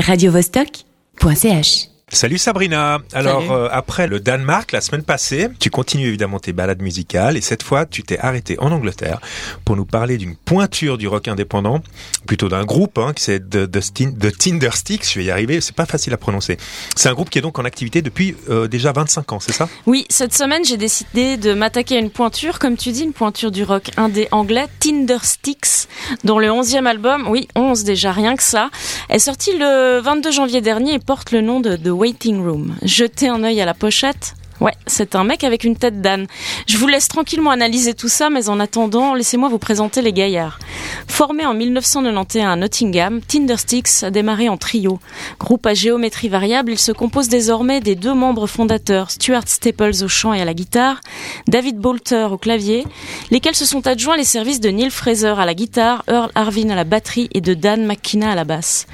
radiovostok.ch Salut Sabrina. Alors Salut. euh, après le Danemark la semaine passée, tu continues évidemment tes balades musicales et cette fois tu t'es arrêté en Angleterre pour nous parler d'une pointure du rock indépendant, plutôt d'un groupe hein, qui c'est de, de, de Tindersticks. Je vais y arriver, c'est pas facile à prononcer. C'est un groupe qui est donc en activité depuis euh, déjà 25 ans, c'est ça? Oui, cette semaine, j'ai décidé de m'attaquer à une pointure, comme tu dis, une pointure du rock indé anglais, Tindersticks, dont le 11e album, oui, 11 déjà, rien que ça, est sorti le 22 janvier dernier et porte le nom de The Waiting Room. Jetez un œil à la pochette. Ouais, c'est un mec avec une tête d'âne. Je vous laisse tranquillement analyser tout ça, mais en attendant, laissez-moi vous présenter les gaillards. Formé en 1991 à Nottingham, Tindersticks a démarré en trio. Groupe à géométrie variable, il se compose désormais des deux membres fondateurs, Stuart Staples au chant et à la guitare, David Boulter au clavier, lesquels se sont adjoints les services de Neil Fraser à la guitare, Earl Arvin à la batterie et de Dan McKenna à la basse.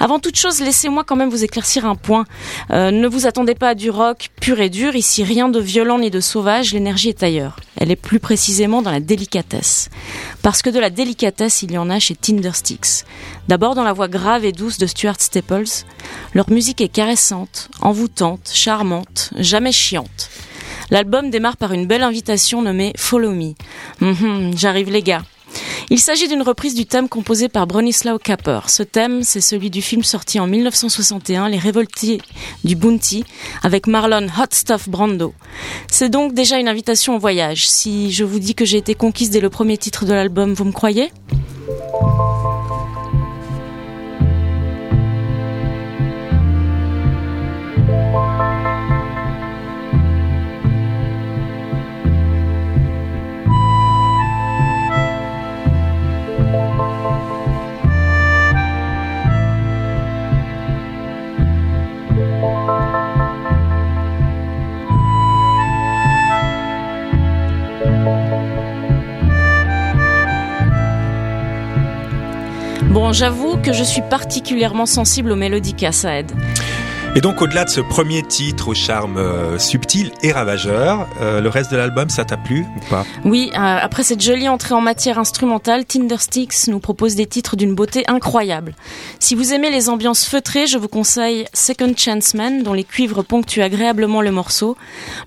Avant toute chose, laissez-moi quand même vous éclaircir un point. Euh, ne vous attendez pas à du rock pur et dur, ici rien de violent ni de sauvage, l'énergie est ailleurs. Elle est plus précisément dans la délicatesse. Parce que de la délicatesse, il y en a chez Tindersticks. D'abord dans la voix grave et douce de Stuart Staples. Leur musique est caressante, envoûtante, charmante, jamais chiante. L'album démarre par une belle invitation nommée Follow Me. Mhm, J'arrive les gars. Il s'agit d'une reprise du thème composé par Bronislaw Kapper. Ce thème, c'est celui du film sorti en 1961, Les Révoltés du Bounty, avec Marlon Hot Stuff Brando. C'est donc déjà une invitation au voyage. Si je vous dis que j'ai été conquise dès le premier titre de l'album, vous me croyez? Bon, j'avoue que je suis particulièrement sensible aux mélodies ça aide. Et donc au-delà de ce premier titre au charme euh, subtil et ravageur, euh, le reste de l'album ça t'a plu ou pas? Oui, euh, après cette jolie entrée en matière instrumentale, Tindersticks nous propose des titres d'une beauté incroyable. Si vous aimez les ambiances feutrées, je vous conseille Second Chance Man, dont les cuivres ponctuent agréablement le morceau.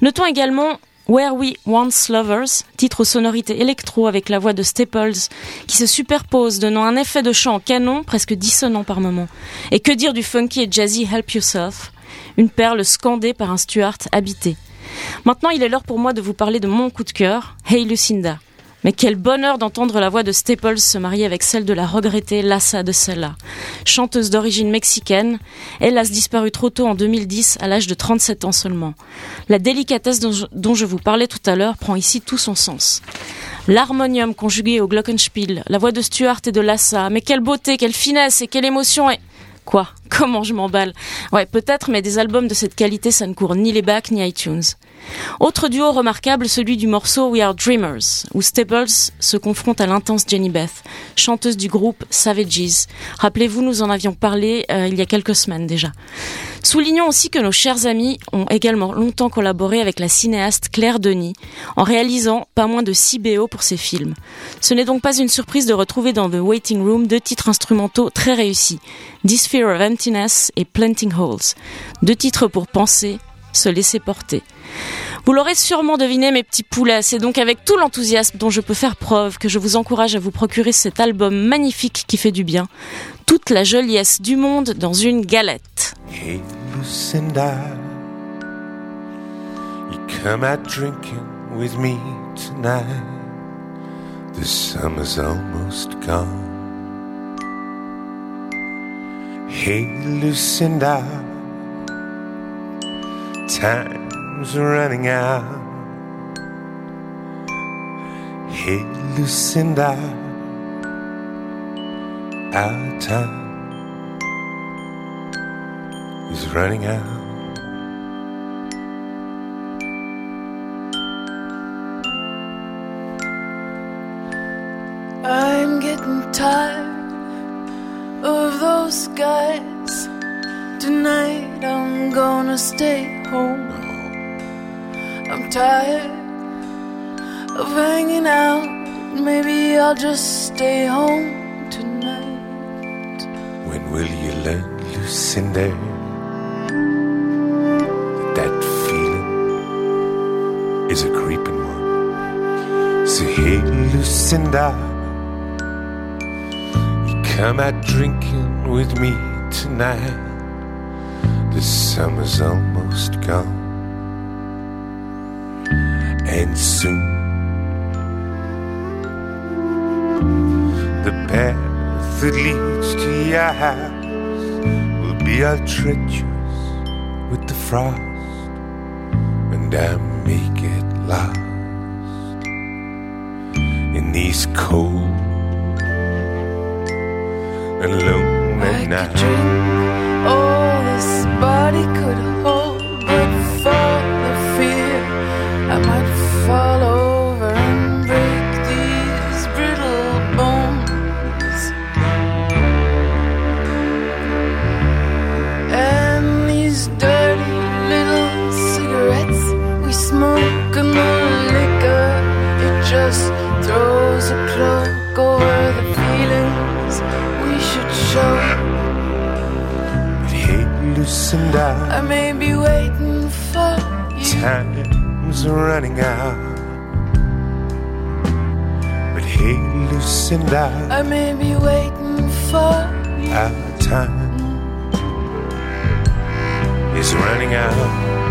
Notons également Where We Once Lovers, titre aux sonorités électro avec la voix de Staples, qui se superpose, donnant un effet de chant canon presque dissonant par moments. Et que dire du funky et jazzy Help Yourself, une perle scandée par un Stuart habité. Maintenant, il est l'heure pour moi de vous parler de mon coup de cœur, Hey Lucinda. Mais quel bonheur d'entendre la voix de Staples se marier avec celle de la regrettée Lassa de Sella. Chanteuse d'origine mexicaine, hélas disparue trop tôt en 2010 à l'âge de 37 ans seulement. La délicatesse dont je, dont je vous parlais tout à l'heure prend ici tout son sens. L'harmonium conjugué au glockenspiel, la voix de Stuart et de Lassa, mais quelle beauté, quelle finesse et quelle émotion et... Quoi? Comment je m'emballe Ouais, peut-être, mais des albums de cette qualité, ça ne court ni les bacs ni iTunes. Autre duo remarquable, celui du morceau We Are Dreamers, où Staples se confronte à l'intense Jenny Beth, chanteuse du groupe Savages. Rappelez-vous, nous en avions parlé euh, il y a quelques semaines déjà. Soulignons aussi que nos chers amis ont également longtemps collaboré avec la cinéaste Claire Denis, en réalisant pas moins de 6 BO pour ses films. Ce n'est donc pas une surprise de retrouver dans The Waiting Room deux titres instrumentaux très réussis, This Fear of Emptiness et Planting Holes. Deux titres pour penser, se laisser porter. Vous l'aurez sûrement deviné, mes petits poulets, c'est donc avec tout l'enthousiasme dont je peux faire preuve que je vous encourage à vous procurer cet album magnifique qui fait du bien. Toute la joliesse du monde dans une galette. Hey, Lucinda, time's running out. Hey, Lucinda, our time is running out. I'm getting tired guys. Tonight I'm gonna stay home. I'm tired of hanging out. Maybe I'll just stay home tonight. When will you learn, Lucinda. That feeling is a creeping one. So hey, Lucinda, you come out drinking with me tonight. The summer's almost gone, and soon the path that leads to your house will be all treacherous with the frost, and I may get lost in these cold and lonely midnight. I may be waiting for you. time's running out. But hey, Lucinda, I may be waiting for you. our time is running out.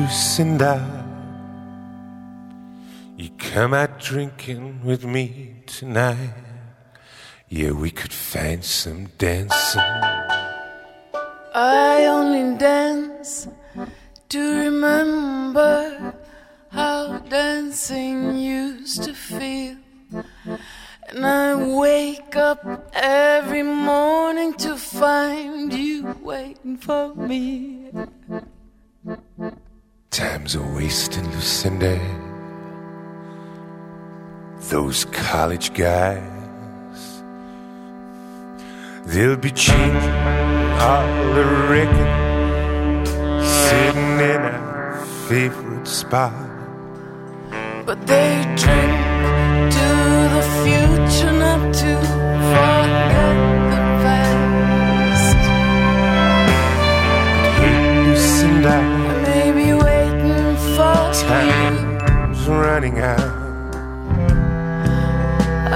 Lucinda, you come out drinking with me tonight. Yeah, we could find some dancing. I only dance to remember how dancing used to feel. And I wake up every morning to find you waiting for me. Lucinda. Those college guys, they'll be all the record, sitting in our favorite spot. But they drink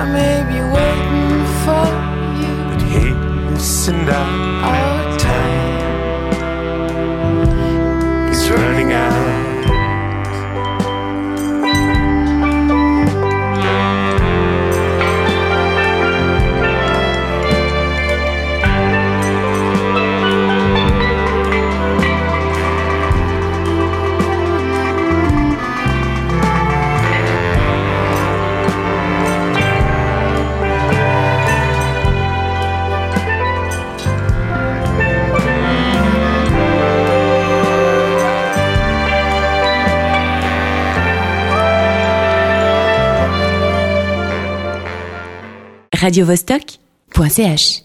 I may be waiting for you. But hey, Lucinda, Our radiovostok.ch